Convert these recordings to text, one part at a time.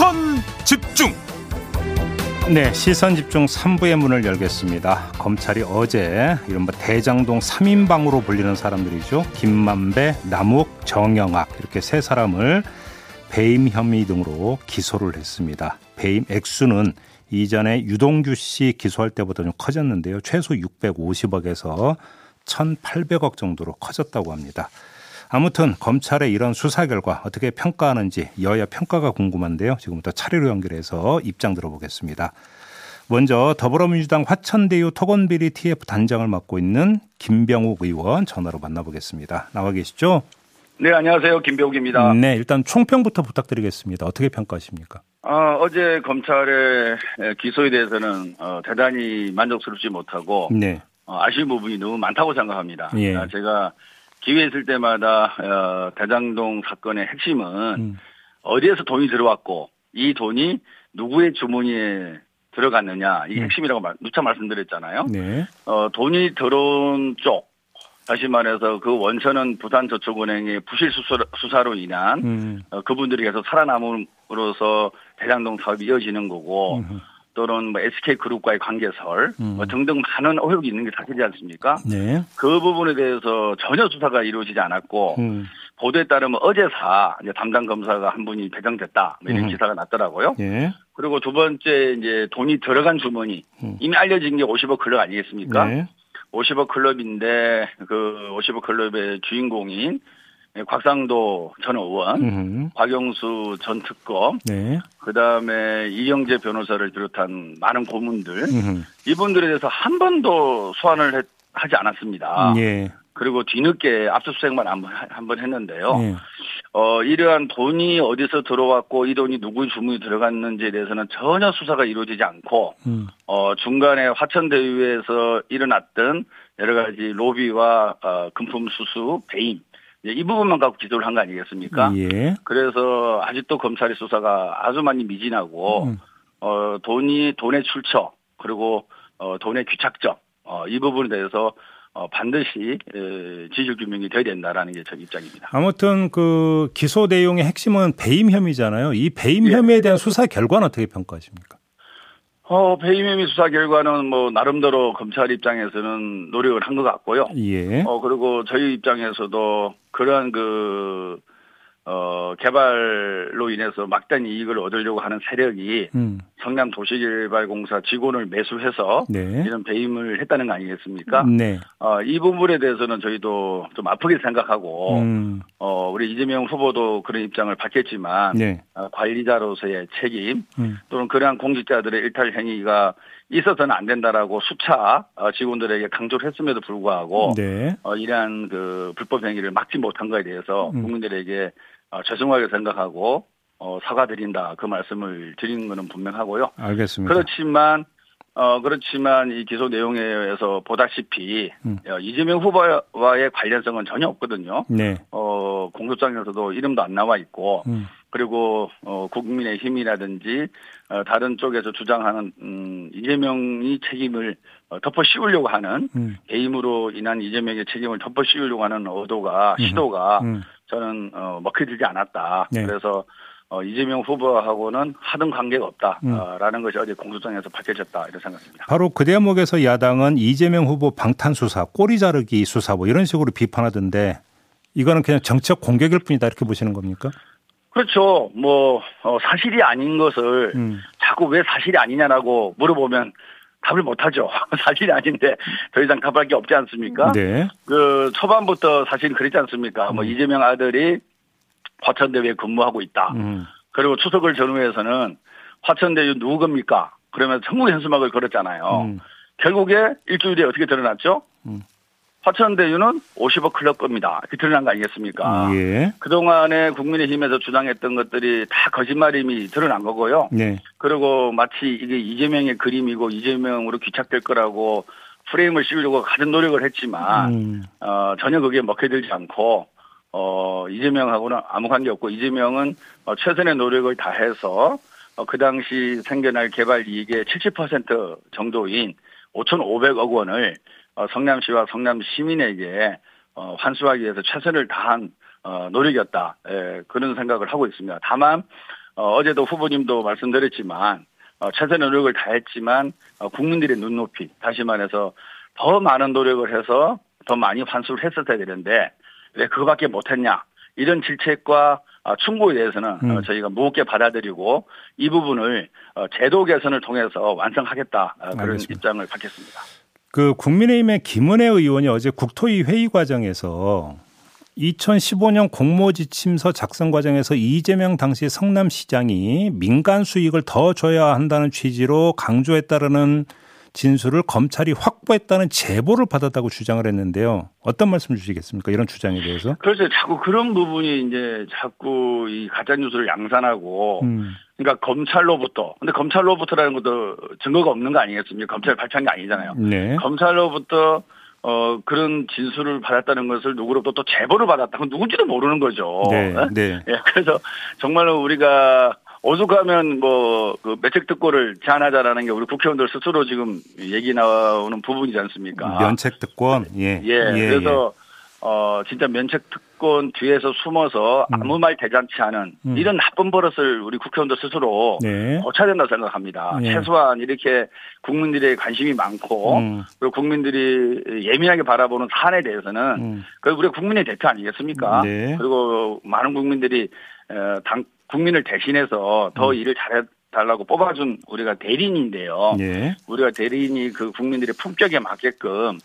시선 집중 네, 시선 집중 3부의 문을 열겠습니다. 검찰이 어제 이른바 대장동 3인방으로 불리는 사람들이죠. 김만배, 남욱, 정영학 이렇게 세 사람을 배임 혐의 등으로 기소를 했습니다. 배임 액수는 이전에 유동규 씨 기소할 때보다 좀 커졌는데요. 최소 650억에서 1,800억 정도로 커졌다고 합니다. 아무튼 검찰의 이런 수사 결과 어떻게 평가하는지 여야 평가가 궁금한데요. 지금부터 차례로 연결해서 입장 들어보겠습니다. 먼저 더불어민주당 화천대유 토건비리 TF 단장을 맡고 있는 김병욱 의원 전화로 만나보겠습니다. 나와 계시죠? 네, 안녕하세요. 김병욱입니다. 네, 일단 총평부터 부탁드리겠습니다. 어떻게 평가하십니까? 어, 어제 검찰의 기소에 대해서는 어, 대단히 만족스럽지 못하고 네. 어, 아쉬운 부분이 너무 많다고 생각합니다. 예. 아, 제가 기회 있을 때마다 어, 대장동 사건의 핵심은 음. 어디에서 돈이 들어왔고 이 돈이 누구의 주머니에 들어갔느냐 이 네. 핵심이라고 말, 누차 말씀드렸잖아요. 네. 어, 돈이 들어온 쪽 다시 말해서 그 원천은 부산저축은행의 부실 수사, 로 인한 음. 어, 그분들이 계속 살아남음으로써 대장동 사업이 이어지는 거고 음. 또는 뭐 SK 그룹과의 관계설 음. 뭐 등등 많은 의혹이 있는 게 사실이지 않습니까? 네. 그 부분에 대해서 전혀 수사가 이루어지지 않았고 음. 보도에 따르면 어제사 이제 담당 검사가 한 분이 배정됐다 뭐 이런 음. 기사가 났더라고요. 네. 그리고 두 번째 이제 돈이 들어간 주머니 음. 이미 알려진 게 50억 클럽 아니겠습니까? 네. 50억 클럽인데 그 50억 클럽의 주인공인 예, 곽상도 전 의원, 음흠. 박영수 전 특검, 네. 그 다음에 이영재 변호사를 비롯한 많은 고문들, 음흠. 이분들에 대해서 한 번도 소환을 했, 하지 않았습니다. 예. 그리고 뒤늦게 압수수색만 한번 했는데요. 예. 어, 이러한 돈이 어디서 들어왔고 이 돈이 누구의 주문이 들어갔는지에 대해서는 전혀 수사가 이루어지지 않고, 음. 어, 중간에 화천대유에서 일어났던 여러 가지 로비와 어, 금품 수수, 배임, 이 부분만 갖고 기소를 한 거 아니겠습니까? 예. 그래서 아직도 검찰의 수사가 아주 많이 미진하고 음. 어 돈이 돈의 출처 그리고 어 돈의 귀착점 어, 이 부분에 대해서 어, 반드시 에, 지질 규명이 돼야 된다라는 게제 입장입니다. 아무튼 그 기소 내용의 핵심은 배임 혐의잖아요. 이 배임 예. 혐의에 대한 수사 결과는 어떻게 평가하십니까? 어, 배임 혐의 수사 결과는 뭐 나름대로 검찰 입장에서는 노력을 한 것 같고요. 예. 어 그리고 저희 입장에서도 그러한 그 어, 개발로 인해서 막대한 이익을 얻으려고 하는 세력이 음. 성남 도시개발공사 직원을 매수해서 네. 이런 배임을 했다는 거 아니겠습니까? 네. 어, 이 부분에 대해서는 저희도 좀 아프게 생각하고 음. 어, 우리 이재명 후보도 그런 입장을 밝혔지만 네. 어, 관리자로서의 책임 음. 또는 그러한 공직자들의 일탈 행위가 있어서는 안 된다라고 수차 어, 직원들에게 강조를 했음에도 불구하고 네. 어, 이러한 그 불법 행위를 막지 못한 것에 대해서 음. 국민들에게 어, 죄송하게 생각하고 어, 사과드린다 그 말씀을 드리는 것은 분명하고요. 알겠습니다. 그렇지만 어 그렇지만 이 기소 내용에 의해서 보다시피 음. 어, 이재명 후보와의 관련성은 전혀 없거든요. 네. 어 공소장에서도 이름도 안 나와 있고 음. 그리고 어 국민의 힘이라든지 어, 다른 쪽에서 주장하는 음, 이재명이 책임을 어, 덮어 씌우려고 하는 음. 개임으로 인한 이재명의 책임을 덮어 씌우려고 하는 의도가 음. 시도가 음. 저는 어, 먹혀들지 않았다. 네. 그래서 어, 이재명 후보하고는 하등 관계가 없다라는 음. 것이 어제 공소장에서 밝혀졌다 이런 생각입니다. 바로 그 대목에서 야당은 이재명 후보 방탄 수사, 꼬리 자르기 수사 뭐 이런 식으로 비판하던데 이거는 그냥 정책 공격일 뿐이다 이렇게 보시는 겁니까? 그렇죠. 뭐 어, 사실이 아닌 것을 음. 자꾸 왜 사실이 아니냐라고 물어보면 답을 못하죠. 사실이 아닌데 더 이상 답할 게 없지 않습니까? 네. 그 초반부터 사실 그랬지 않습니까? 뭐 음. 뭐 이재명 아들이 화천대유에 근무하고 있다. 음. 그리고 추석을 전후해서는 화천대유 누구 겁니까? 그러면 전국 현수막을 걸었잖아요. 음. 결국에 일주일 뒤에 어떻게 드러났죠? 음. 화천대유는 50억 클럽 겁니다. 이렇게 드러난 거 아니겠습니까? 예. 그동안에 국민의힘에서 주장했던 것들이 다 거짓말임이 드러난 거고요. 네. 그리고 마치 이게 이재명의 그림이고 이재명으로 귀착될 거라고 프레임을 씌우려고 가진 노력을 했지만, 음. 어, 전혀 그게 먹혀들지 않고, 어, 이재명하고는 아무 관계 없고, 이재명은 어, 최선의 노력을 다해서 어, 그 당시 생겨날 개발 이익의 70% 정도인 5,500억 원을 어, 성남시와 성남 시민에게 어, 환수하기 위해서 최선을 다한 어, 노력이었다. 예, 그런 생각을 하고 있습니다. 다만 어, 어제도 후보님도 말씀드렸지만 어, 최선의 노력을 다했지만 어, 국민들의 눈높이 다시 말해서 더 많은 노력을 해서 더 많이 환수를 했었어야 되는데 왜 그거밖에 못했냐 이런 질책과 어, 충고에 대해서는 어, 음. 저희가 무겁게 받아들이고 이 부분을 어, 제도 개선을 통해서 완성하겠다 그런 알겠습니다. 입장을 밝혔습니다. 그 국민의힘의 김은혜 의원이 어제 국토위 회의 과정에서 2015년 공모지침서 작성 과정에서 이재명 당시 성남시장이 민간 수익을 더 줘야 한다는 취지로 강조했다라는 진술을 검찰이 확보했다는 제보를 받았다고 주장을 했는데요. 어떤 말씀 주시겠습니까? 이런 주장에 대해서? 그렇죠. 자꾸 그런 부분이 이제 자꾸 이 가짜 뉴스를 양산하고 음. 그러니까 검찰로부터 근데 검찰로부터라는 것도 증거가 없는 거 아니겠습니까? 검찰 발표한 게 아니잖아요. 네. 검찰로부터 어, 그런 진술을 받았다는 것을 누구로부터 또 제보를 받았다. 그 누군지도 모르는 거죠. 네. 네. 네. 예, 그래서 정말로 우리가 오죽하면 뭐그 매책 특권을 제한하자라는 게 우리 국회의원들 스스로 지금 얘기 나오는 부분이지 않습니까? 면책 특권. 예. 예. 예 그래서 예. 어 진짜 면책 특권 뒤에서 숨어서 음. 아무 말 대잔치 하는 음. 이런 나쁜 버릇을 우리 국회의원들 스스로 네. 고쳐야 된다고 생각합니다. 네. 최소한 이렇게 국민들의 관심이 많고 음. 그리고 국민들이 예민하게 바라보는 사안에 대해서는 음. 그 우리 국민의 대표 아니겠습니까? 네. 그리고 많은 국민들이 당 국민을 대신해서 더 음. 일을 잘해 달라고 뽑아준 우리가 대리인인데요. 예. 우리가 대리인이 그 국민들의 품격에 맞게끔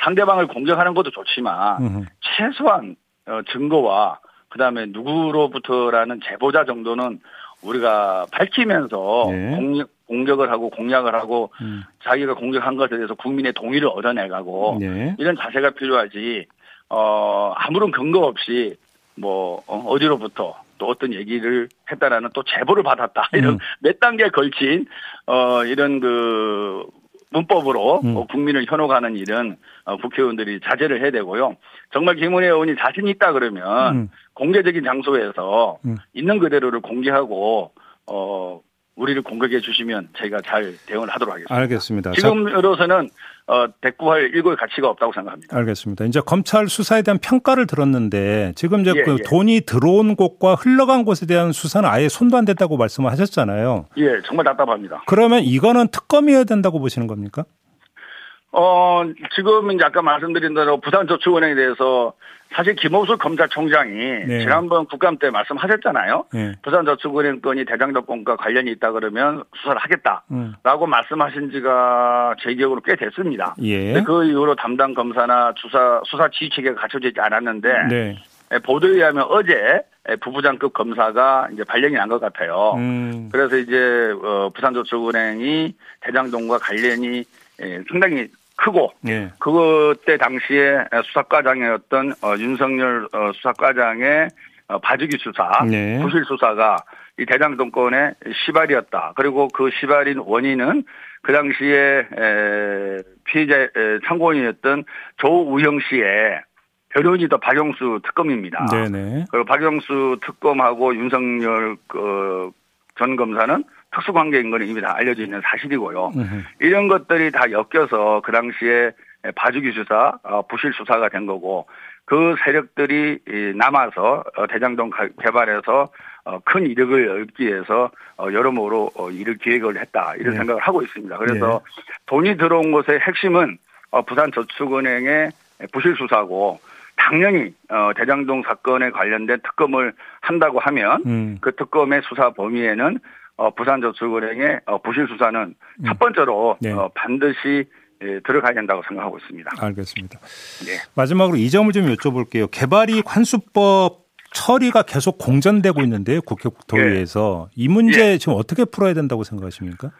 상대방을 공격하는 것도 좋지만 음흠. 최소한 어, 증거와 그다음에 누구로부터라는 제보자 정도는 우리가 밝히면서 예. 공격, 공격을 하고 공략을 하고 음. 자기가 공격한 것에 대해서 국민의 동의를 얻어내가고 예. 이런 자세가 필요하지 어 아무런 근거 없이 뭐 어, 어디로부터 또 어떤 얘기를 했다라는 또 제보를 받았다 이런 음. 몇 단계에 걸친 어 이런 그 문법으로 음. 어, 국민을 현혹하는 일은 어, 국회의원들이 자제를 해야 되고요. 정말 김은혜 의원이 자신 있다 그러면 음. 공개적인 장소에서 음. 있는 그대로를 공개하고 어 우리를 공격해 주시면 저희가 잘 대응을 하도록 하겠습니다. 알겠습니다. 지금으로서는 어, 대꾸할 일고의 가치가 없다고 생각합니다. 알겠습니다. 이제 검찰 수사에 대한 평가를 들었는데 지금 이제 예, 그 예. 돈이 들어온 곳과 흘러간 곳에 대한 수사는 아예 손도 안 댔다고 말씀을 하셨잖아요. 예, 정말 답답합니다. 그러면 이거는 특검이어야 된다고 보시는 겁니까? 어, 지금 이제 아까 말씀드린 대로 부산저축은행에 대해서 사실 김호수 검찰총장이 네. 지난번 국감 때 말씀하셨잖아요. 네. 부산저축은행 건이 대장동 건과 관련이 있다 그러면 수사를 하겠다라고 음. 말씀하신 지가 제 기억으로 꽤 됐습니다. 예. 그 이후로 담당 검사나 수사 수사 지휘 체계가 갖춰지지 않았는데 네. 예, 보도에 의하면 어제 부부장급 검사가 이제 발령이 난 것 같아요. 음. 그래서 이제 어, 부산저축은행이 대장동과 관련이 예, 상당히 크고 예. 그때 당시에 수사과장이었던 어, 윤석열 어, 수사과장의 어, 봐주기 수사, 네. 부실 수사가 이 대장 동권의 시발이었다. 그리고 그 시발인 원인은 그 당시에 에, 피해자 에, 참고인이었던 조우영 씨의 변호인이던 박영수 특검입니다. 네네. 그리고 박영수 특검하고 윤석열 그, 전 검사는 특수관계인 건 이미 다 알려져 있는 사실이고요. 으흠. 이런 것들이 다 엮여서 그 당시에 봐주기 수사, 어, 부실 수사가 된 거고 그 세력들이 남아서 어, 대장동 개발해서 어, 큰 이득을 얻기 위해서 여러모로 이를 기획을 했다 이런 네. 생각을 하고 있습니다. 그래서 네. 돈이 들어온 것의 핵심은 부산저축은행의 부실 수사고 당연히 대장동 사건에 관련된 특검을 한다고 하면 음. 그 특검의 수사 범위에는 어, 부산저축은행의 어, 부실 수사는 음. 첫 번째로 네. 어, 반드시 예, 들어가야 된다고 생각하고 있습니다. 알겠습니다. 네. 마지막으로 이 점을 좀 여쭤볼게요. 개발이 환수법 처리가 계속 공전되고 있는데요. 국회 국토위에서 네. 이 문제 네. 지금 어떻게 풀어야 된다고 생각하십니까?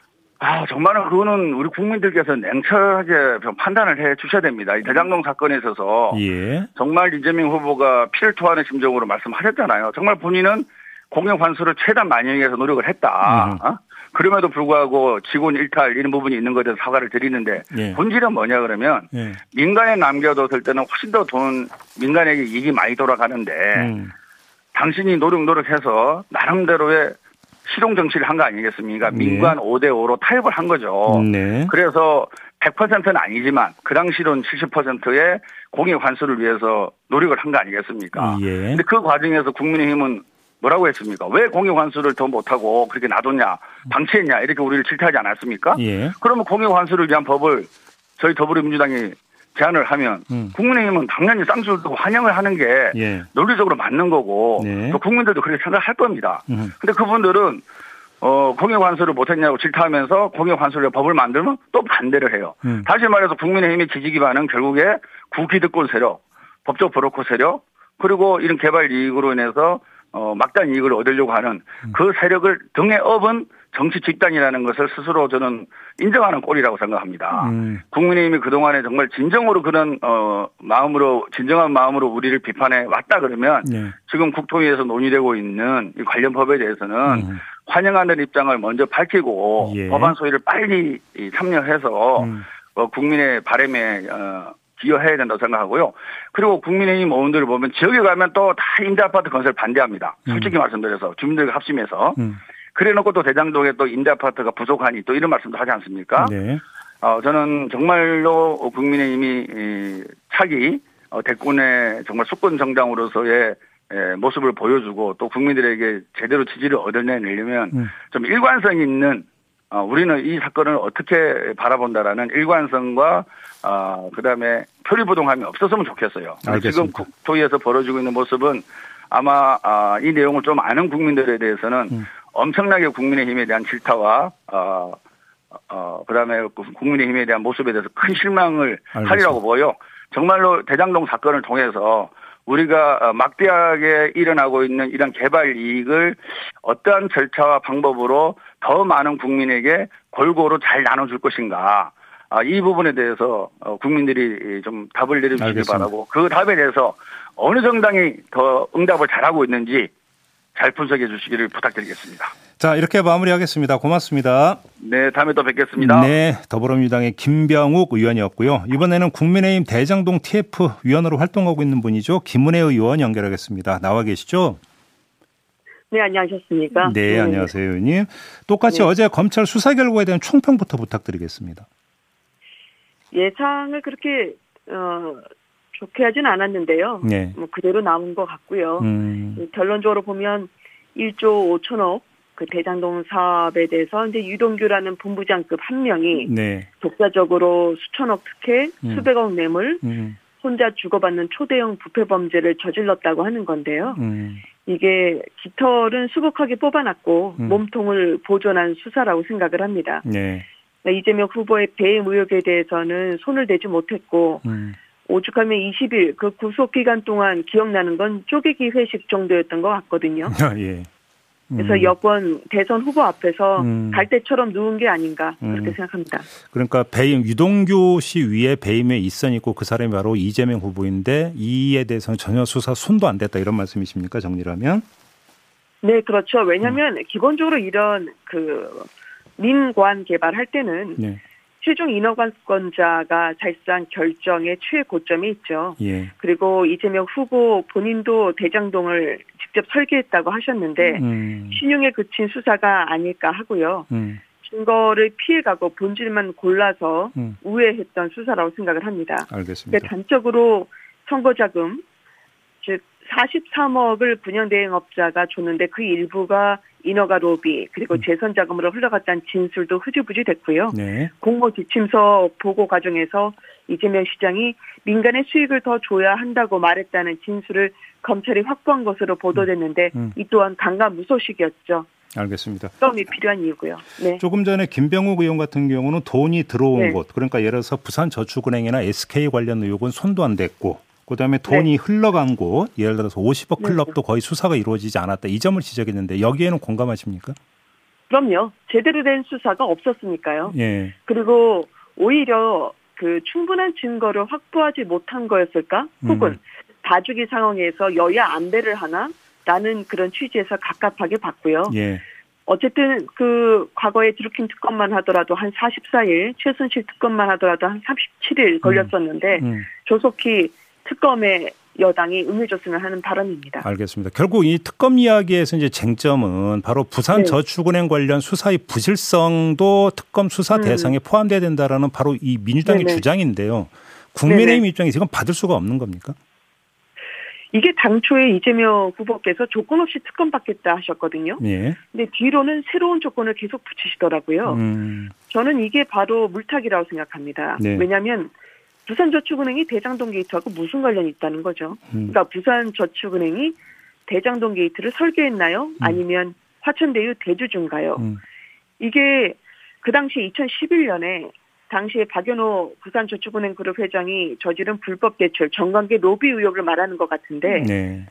아, 정말은 그거는 우리 국민들께서 냉철하게 좀 판단을 해 주셔야 됩니다. 이 대장동 사건에 있어서 예. 정말 이재명 후보가 피를 토하는 심정으로 말씀하셨잖아요. 정말 본인은 공영 환수를 최대한 많이 위해서 노력을 했다. 어? 그럼에도 불구하고 직원 일탈 이런 부분이 있는 것에 대해서 사과를 드리는데 예. 본질은 뭐냐 그러면 예. 민간에 남겨뒀을 때는 훨씬 더 돈 민간에게 이익이 많이 돌아가는데 음. 당신이 노력 노력해서 나름대로의 실용 정치를 한 거 아니겠습니까? 네. 민관 5대 5로 타협을 한 거죠. 네. 그래서 100%는 아니지만 그 당시로는 70%의 공익 환수를 위해서 노력을 한 거 아니겠습니까? 예. 근데 그 과정에서 국민의힘은 뭐라고 했습니까? 왜 공익 환수를 더 못하고 그렇게 놔뒀냐, 방치했냐 이렇게 우리를 질타하지 않았습니까? 예. 그러면 공익 환수를 위한 법을 저희 더불어민주당이 제안을 하면 음. 국민의힘은 당연히 쌍수를 두고 환영을 하는 게 예. 논리적으로 맞는 거고 네. 또 국민들도 그렇게 생각할 겁니다. 음. 근데 그분들은 어, 공익 환수를 못했냐고 질타하면서 공익 환수를 법을 만들면 또 반대를 해요. 음. 다시 말해서 국민의힘의 지지 기반은 결국에 국기득권 세력, 법적 브로커 세력, 그리고 이런 개발 이익으로 인해서 어, 막단 이익을 얻으려고 하는 음. 그 세력을 등에 업은 정치 집단이라는 것을 스스로 저는 인정하는 꼴이라고 생각합니다. 음. 국민의힘이 그동안에 정말 진정으로 그런 어 마음으로 진정한 마음으로 우리를 비판해 왔다 그러면 네. 지금 국토위에서 논의되고 있는 이 관련 법에 대해서는 음. 환영하는 입장을 먼저 밝히고 예. 법안 소위를 빨리 참여해서 음. 어, 국민의 바램에 어, 기여해야 된다고 생각하고요. 그리고 국민의힘 의원들을 보면 지역에 가면 또 다 임대 아파트 건설 반대합니다. 음. 솔직히 음. 말씀드려서 주민들과 합심해서. 음. 그래 놓고 또 대장동에 또 임대 아파트가 부족하니 또 이런 말씀도 하지 않습니까? 네. 어, 저는 정말로 국민의힘이 차기 어, 대권의 정말 수권 정당으로서의 에, 모습을 보여주고 또 국민들에게 제대로 지지를 얻어내려면 음. 좀 일관성 있는 어, 우리는 이 사건을 어떻게 바라본다라는 일관성과 어, 그다음에 표리부동함이 없었으면 좋겠어요. 지금 국토위에서 벌어지고 있는 모습은 아마 아, 이 내용을 좀 아는 국민들에 대해서는 음. 엄청나게 국민의힘에 대한 질타와 어, 어, 그다음에 국민의힘에 대한 모습에 대해서 큰 실망을 알겠습니다. 하리라고 보여. 정말로 대장동 사건을 통해서 우리가 막대하게 일어나고 있는 이런 개발 이익을 어떠한 절차와 방법으로 더 많은 국민에게 골고루 잘 나눠줄 것인가. 아, 이 부분에 대해서 어, 국민들이 좀 답을 내려주시기 바라고 그 답에 대해서 어느 정당이 더 응답을 잘하고 있는지 잘 분석해 주시기를 부탁드리겠습니다. 자, 이렇게 마무리하겠습니다. 고맙습니다. 네, 다음에 또 뵙겠습니다. 네, 더불어민주당의 김병욱 의원이었고요. 이번에는 국민의힘 대장동 TF 위원으로 활동하고 있는 분이죠. 김은혜 의원 연결하겠습니다. 나와 계시죠? 네, 안녕하셨습니까? 네, 네. 안녕하세요, 의원님. 똑같이 네. 어제 검찰 수사 결과에 대한 총평부터 부탁드리겠습니다. 예상을 그렇게 어, 좋게 하진 않았는데요. 네. 뭐 그대로 남은 것 같고요. 음. 결론적으로 보면 1조 5천억 그 대장동 사업에 대해서 이제 유동규라는 본부장급 한 명이 네. 독자적으로 수천억 특혜, 음. 수백억 뇌물, 음. 혼자 주고받는 초대형 부패 범죄를 저질렀다고 하는 건데요. 음. 이게 깃털은 수북하게 뽑아놨고 음. 몸통을 보존한 수사라고 생각을 합니다. 네. 그러니까 이재명 후보의 배임 의혹에 대해서는 손을 대지 못했고 음. 오죽하면 20일 그 구속 기간 동안 기억나는 건 쪼개기 회식 정도였던 것 같거든요. 아, 예. 음. 그래서 여권 대선 후보 앞에서 음. 갈대처럼 누운 게 아닌가 그렇게 음. 생각합니다. 그러니까 배임 유동규 씨 위에 배임에 있선 있고 그 사람이 바로 이재명 후보인데 이에 대해서는 전혀 수사 손도 안 댔다 이런 말씀이십니까 정리라면? 네 그렇죠. 왜냐하면 음. 기본적으로 이런 그 민관 개발할 때는 네. 최종 인허가권자가 사실상 결정의 최고점이 있죠. 예. 그리고 이재명 후보 본인도 대장동을 직접 설계했다고 하셨는데 음. 신용에 그친 수사가 아닐까 하고요. 음. 증거를 피해가고 본질만 골라서 음. 우회했던 수사라고 생각을 합니다. 알겠습니다. 단적으로 선거자금 즉 43억을 분양대행업자가 줬는데 그 일부가 인허가 로비 그리고 음. 재선 자금으로 흘러갔다는 진술도 흐지부지 됐고요. 네. 공모 지침서 보고 과정에서 이재명 시장이 민간의 수익을 더 줘야 한다고 말했다는 진술을 검찰이 확보한 것으로 보도됐는데 음. 음. 이 또한 강간 무소식이었죠. 알겠습니다. 썸이 필요한 이유고요. 네. 조금 전에 김병욱 의원 같은 경우는 돈이 들어온 네. 곳, 그러니까 예를 들어서 부산저축은행이나 SK 관련 의혹은 손도 안 댔고 그다음에 돈이 네. 흘러간 곳 예를 들어서 50억 클럽도 거의 수사가 이루어지지 않았다 이 점을 지적했는데 여기에는 공감하십니까? 그럼요. 제대로 된 수사가 없었으니까요. 예. 그리고 오히려 그 충분한 증거를 확보하지 못한 거였을까? 혹은 음. 다주기 상황에서 여야 안배를 하나? 라는 그런 취지에서 갑갑하게 봤고요. 예. 어쨌든 그 과거에 드루킹 특검만 하더라도 한 44일, 최순실 특검만 하더라도 한 37일 걸렸었는데 음. 음. 조속히 특검에 여당이 응해줬으면 하는 바람입니다. 알겠습니다. 결국 이 특검 이야기에서 이제 쟁점은 바로 부산 저축은행 네. 관련 수사의 부실성도 특검 수사 음. 대상에 포함돼야 된다라는 바로 이 민주당의 네네. 주장인데요. 국민의힘 네네. 입장에서 이건 받을 수가 없는 겁니까? 이게 당초에 이재명 후보께서 조건 없이 특검 받겠다 하셨거든요. 예. 근데 뒤로는 새로운 조건을 계속 붙이시더라고요. 음. 저는 이게 바로 물타기라고 생각합니다. 네. 왜냐하면 부산저축은행이 대장동 게이트하고 무슨 관련이 있다는 거죠. 음. 그러니까 부산저축은행이 대장동 게이트를 설계했나요? 음. 아니면 화천대유 대주주인가요? 음. 이게 그 당시 2011년에 당시에 박연호 부산저축은행 그룹 회장이 저지른 불법 대출, 정관계 로비 의혹을 말하는 것 같은데 네.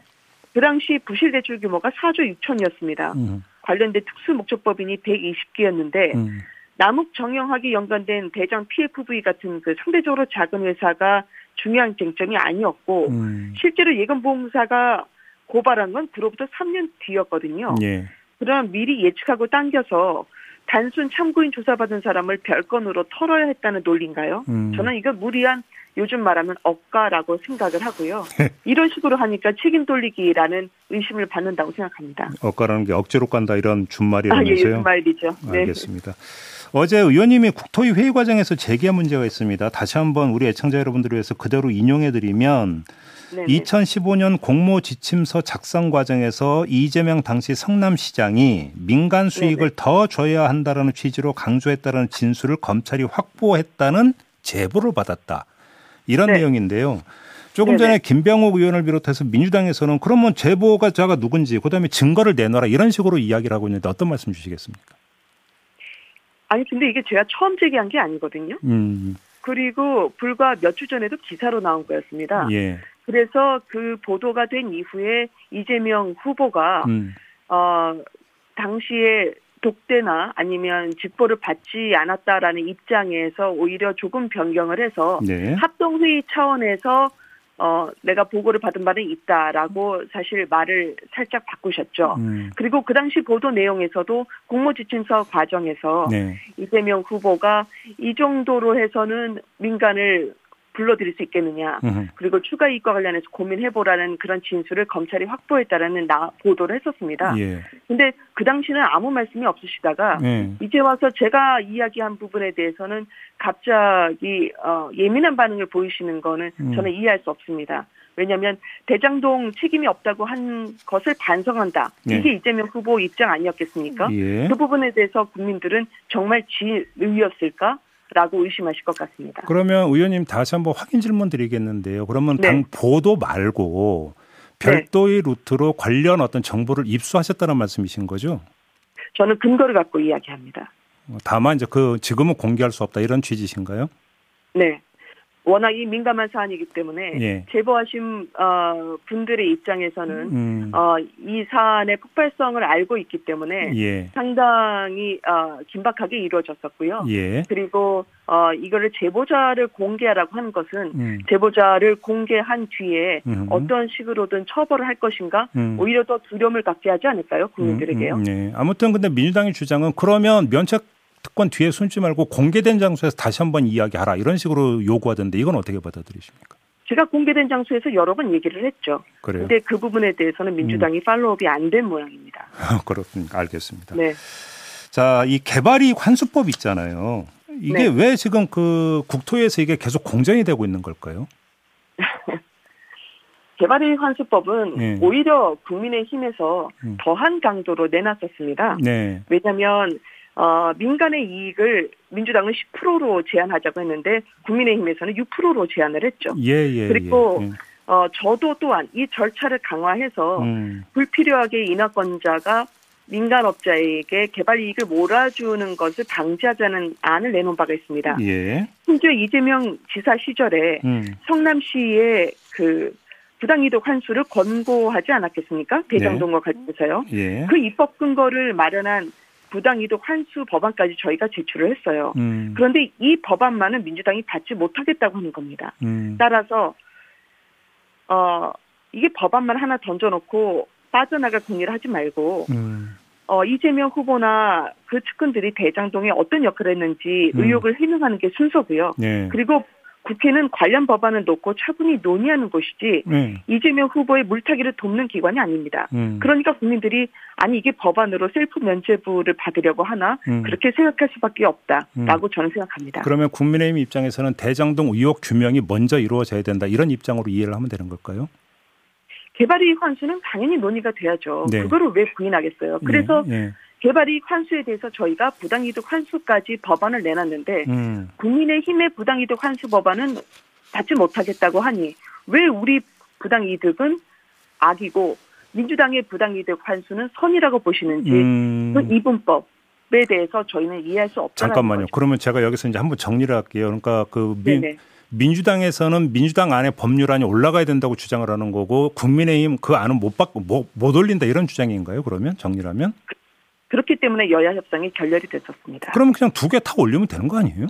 그 당시 부실 대출 규모가 4조 6천이었습니다. 음. 관련된 특수목적법인이 120개였는데 음. 남욱 정영학이 연관된 대장 PFV 같은 그 상대적으로 작은 회사가 중요한 쟁점이 아니었고 음. 실제로 예금보험사가 고발한 건 그로부터 3년 뒤였거든요. 예. 그럼 미리 예측하고 당겨서 단순 참고인 조사받은 사람을 별건으로 털어야 했다는 논리인가요? 음. 저는 이거 무리한 요즘 말하면 억가라고 생각을 하고요. 이런 식으로 하니까 책임 돌리기라는 의심을 받는다고 생각합니다. 억가라는 게 억지로 간다 이런 준말이라면서요? 아, 예, 준말이죠. 네. 알겠습니다. 어제 의원님이 국토위 회의 과정에서 제기한 문제가 있습니다. 다시 한번 우리 애청자 여러분들을 위해서 그대로 인용해드리면 네네. 2015년 공모 지침서 작성 과정에서 이재명 당시 성남시장이 민간 수익을 네네. 더 줘야 한다라는 취지로 강조했다는 진술을 검찰이 확보했다는 제보를 받았다. 이런 네. 내용인데요. 조금 네네. 전에 김병욱 의원을 비롯해서 민주당에서는 그러면 제보가 자가 누군지 그다음에 증거를 내놔라 이런 식으로 이야기를 하고 있는데 어떤 말씀 주시겠습니까? 아니 근데 이게 제가 처음 제기한 게 아니거든요. 음. 그리고 불과 몇 주 전에도 기사로 나온 거였습니다. 예. 그래서 그 보도가 된 이후에 이재명 후보가 음. 어 당시에 독대나 아니면 직보를 받지 않았다라는 입장에서 오히려 조금 변경을 해서 네. 합동회의 차원에서 어, 내가 보고를 받은 바는 있다라고 사실 말을 살짝 바꾸셨죠. 음. 그리고 그 당시 보도 내용에서도 공모지침서 과정에서 네. 이재명 후보가 이 정도로 해서는 민간을 불러들일 수 있겠느냐. 으흠. 그리고 추가 이익과 관련해서 고민해보라는 그런 진술을 검찰이 확보했다라는 나, 보도를 했었습니다. 예. 근데 그 당시는 아무 말씀이 없으시다가 예. 이제 와서 제가 이야기한 부분에 대해서는 갑자기 어, 예민한 반응을 보이시는 거는 음. 저는 이해할 수 없습니다. 왜냐하면 대장동 책임이 없다고 한 것을 반성한다. 예. 이게 이재명 후보 입장 아니었겠습니까? 예. 그 부분에 대해서 국민들은 정말 지의였을까? 라고 의심하실 것 같습니다. 그러면 의원님 다시 한번 확인 질문 드리겠는데요. 그러면 네. 당 보도 말고 별도의 네. 루트로 관련 어떤 정보를 입수하셨다는 말씀이신 거죠? 저는 근거를 갖고 이야기합니다. 다만 이제 그 지금은 공개할 수 없다 이런 취지신가요? 네. 워낙 이 민감한 사안이기 때문에 예. 제보하신 어, 분들의 입장에서는 음. 어, 이 사안의 폭발성을 알고 있기 때문에 예. 상당히 어, 긴박하게 이루어졌었고요. 예. 그리고 어, 이거를 제보자를 공개하라고 하는 것은 음. 제보자를 공개한 뒤에 음. 어떤 식으로든 처벌을 할 것인가 음. 오히려 더 두려움을 갖게 하지 않을까요 국민들에게요. 음, 음, 네. 아무튼 근데 민주당의 주장은 그러면 면책 특권 뒤에 숨지 말고 공개된 장소에서 다시 한번 이야기하라 이런 식으로 요구하던데 이건 어떻게 받아들이십니까? 제가 공개된 장소에서 여러 번 얘기를 했죠. 그래요? 근데 그 부분에 대해서는 민주당이 음. 팔로업이 안 된 모양입니다. 그렇습니까? 알겠습니다. 네. 자, 이 개발이 환수법 있잖아요. 이게 네. 왜 지금 그 국토에서 이게 계속 공정이 되고 있는 걸까요? 개발이 환수법은 네. 오히려 국민의힘에서 음. 더한 강도로 내놨었습니다. 네. 왜냐하면 어, 민간의 이익을 민주당은 10%로 제한하자고 했는데 국민의힘에서는 6%로 제한을 했죠. 예, 예, 그리고 예, 예. 어, 저도 또한 이 절차를 강화해서 음. 불필요하게 인하권자가 민간업자에게 개발 이익을 몰아주는 것을 방지하자는 안을 내놓은 바가 있습니다. 예. 심지어 이재명 지사 시절에 음. 성남시의 그 부당이득 환수를 권고하지 않았겠습니까? 대장동과 네. 관련해서요. 예. 그 입법 근거를 마련한 부당이득 환수 법안까지 저희가 제출을 했어요. 음. 그런데 이 법안만은 민주당이 받지 못하겠다고 하는 겁니다. 음. 따라서 어 이게 법안만 하나 던져놓고 빠져나갈 공리를 하지 말고 음. 어 이재명 후보나 그 측근들이 대장동에 어떤 역할을 했는지 음. 의혹을 해명하는 게 순서고요. 네. 그리고 국회는 관련 법안을 놓고 차분히 논의하는 곳이지 네. 이재명 후보의 물타기를 돕는 기관이 아닙니다. 음. 그러니까 국민들이 아니 이게 법안으로 셀프 면죄부를 받으려고 하나 음. 그렇게 생각할 수밖에 없다라고 음. 저는 생각합니다. 그러면 국민의힘 입장에서는 대장동 의혹 규명이 먼저 이루어져야 된다 이런 입장으로 이해를 하면 되는 걸까요? 개발이익 환수는 당연히 논의가 돼야죠. 네. 그거를 왜 부인하겠어요? 그래서 네. 네. 개발이익 환수에 대해서 저희가 부당이득 환수까지 법안을 내놨는데 음. 국민의힘의 부당이득 환수 법안은 받지 못하겠다고 하니 왜 우리 부당이득은 악이고 민주당의 부당이득 환수는 선이라고 보시는지 음. 그 이분법 에 대해서 저희는 이해할 수 없다는 잠깐만요. 거죠. 그러면 제가 여기서 이제 한번 정리를 할게요. 그러니까 그 민, 민주당에서는 민주당 안에 법률안이 올라가야 된다고 주장을 하는 거고 국민의힘 그 안은 못 받고 못, 못 올린다 이런 주장인가요? 그러면 정리라면? 그, 그렇기 때문에 여야 협상이 결렬이 됐었습니다. 그러면 그냥 두 개 다 올리면 되는 거 아니에요?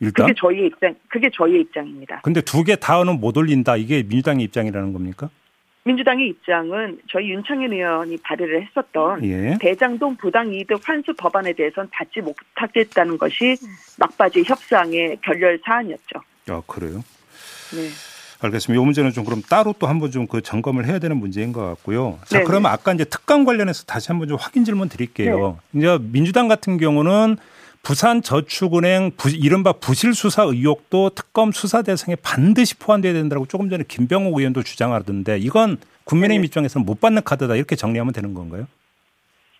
일단 그게 저희의 입장, 그게 저희의 입장입니다. 근데 두 개 다는 못 올린다 이게 민주당의 입장이라는 겁니까? 민주당의 입장은 저희 윤창현 의원이 발의를 했었던 예. 대장동 부당이득 환수 법안에 대해서는 받지 못하겠다는 것이 막바지 협상의 결렬 사안이었죠. 아 그래요? 네. 알겠습니다. 이 문제는 좀 그럼 따로 또 한번 좀 그 점검을 해야 되는 문제인 것 같고요. 자, 네네. 그러면 아까 이제 특강 관련해서 다시 한번 좀 확인 질문 드릴게요. 네. 이제 민주당 같은 경우는 부산 저축은행 부, 이른바 부실 수사 의혹도 특검 수사 대상에 반드시 포함돼야 된다고 조금 전에 김병욱 의원도 주장하던데 이건 국민의힘 네. 입장에서는 못 받는 카드다 이렇게 정리하면 되는 건가요?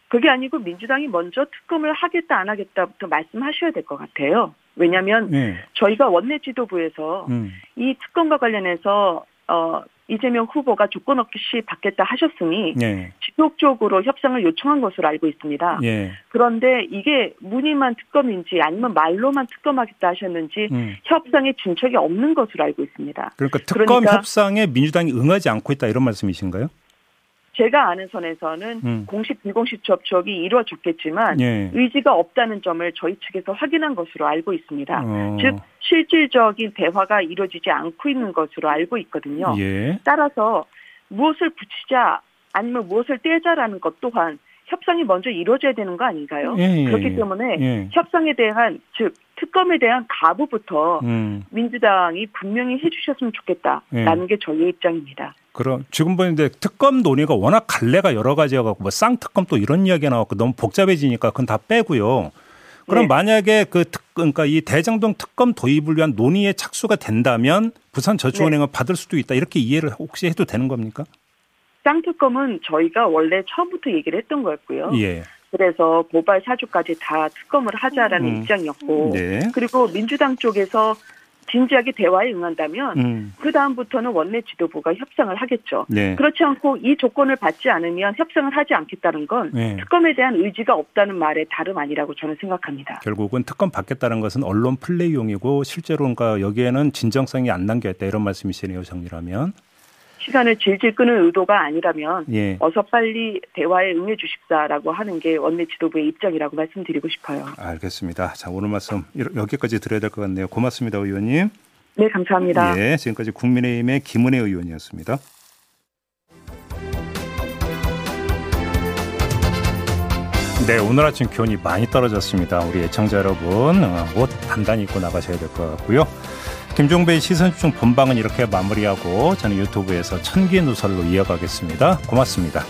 그게 아니고 민주당이 먼저 특검을 하겠다 안 하겠다부터 말씀하셔야 될 것 같아요. 왜냐하면 네. 저희가 원내 지도부에서 음. 이 특검과 관련해서 어 이재명 후보가 조건 없이 받겠다 하셨으니 네. 지속적으로 협상을 요청한 것으로 알고 있습니다. 네. 그런데 이게 문의만 특검인지 아니면 말로만 특검하겠다 하셨는지 음. 협상에 진척이 없는 것으로 알고 있습니다. 그러니까 특검 그러니까 협상에 민주당이 응하지 않고 있다 이런 말씀이신가요? 제가 아는 선에서는 음. 공식 비공식 접촉이 이루어졌겠지만 예. 의지가 없다는 점을 저희 측에서 확인한 것으로 알고 있습니다. 어. 즉 실질적인 대화가 이루어지지 않고 있는 것으로 알고 있거든요. 예. 따라서 무엇을 붙이자 아니면 무엇을 떼자라는 것 또한 협상이 먼저 이루어져야 되는 거 아닌가요? 예, 예, 그렇기 예. 때문에 예. 협상에 대한 즉 특검에 대한 가부부터 음. 민주당이 분명히 해주셨으면 좋겠다라는 예. 게 저희의 입장입니다. 그럼 지금 보는데 특검 논의가 워낙 갈래가 여러 가지여갖고 뭐 쌍특검 또 이런 이야기가 나왔고 너무 복잡해지니까 그건 다 빼고요. 그럼 네. 만약에 그 특, 그러니까 이 대장동 특검 도입을 위한 논의에 착수가 된다면 부산저축은행은 네. 받을 수도 있다 이렇게 이해를 혹시 해도 되는 겁니까? 쌍특검은 저희가 원래 처음부터 얘기를 했던 거였고요. 예. 그래서 고발 사주까지 다 특검을 하자라는 음. 입장이었고, 네. 그리고 민주당 쪽에서 진지하게 대화에 응한다면 음. 그 다음부터는 원내 지도부가 협상을 하겠죠. 네. 그렇지 않고 이 조건을 받지 않으면 협상을 하지 않겠다는 건 네. 특검에 대한 의지가 없다는 말에 다름 아니라고 저는 생각합니다. 결국은 특검 받겠다는 것은 언론 플레이용이고 실제로 그러니까 여기에는 진정성이 안 남겨있다 이런 말씀이시네요. 정리라면. 시간을 질질 끄는 의도가 아니라면 예. 어서 빨리 대화에 응해 주십사라고 하는 게 원내 지도부의 입장이라고 말씀드리고 싶어요. 알겠습니다. 자 오늘 말씀 여기까지 드려야 될 것 같네요. 고맙습니다, 의원님. 네, 감사합니다. 예, 지금까지 국민의힘의 김은혜 의원이었습니다. 네, 오늘 아침 기온이 많이 떨어졌습니다. 우리 애청자 여러분, 어, 옷 단단히 입고 나가셔야 될 것 같고요. 김종배의 시선집중 본방은 이렇게 마무리하고 저는 유튜브에서 천기 누설로 이어가겠습니다. 고맙습니다.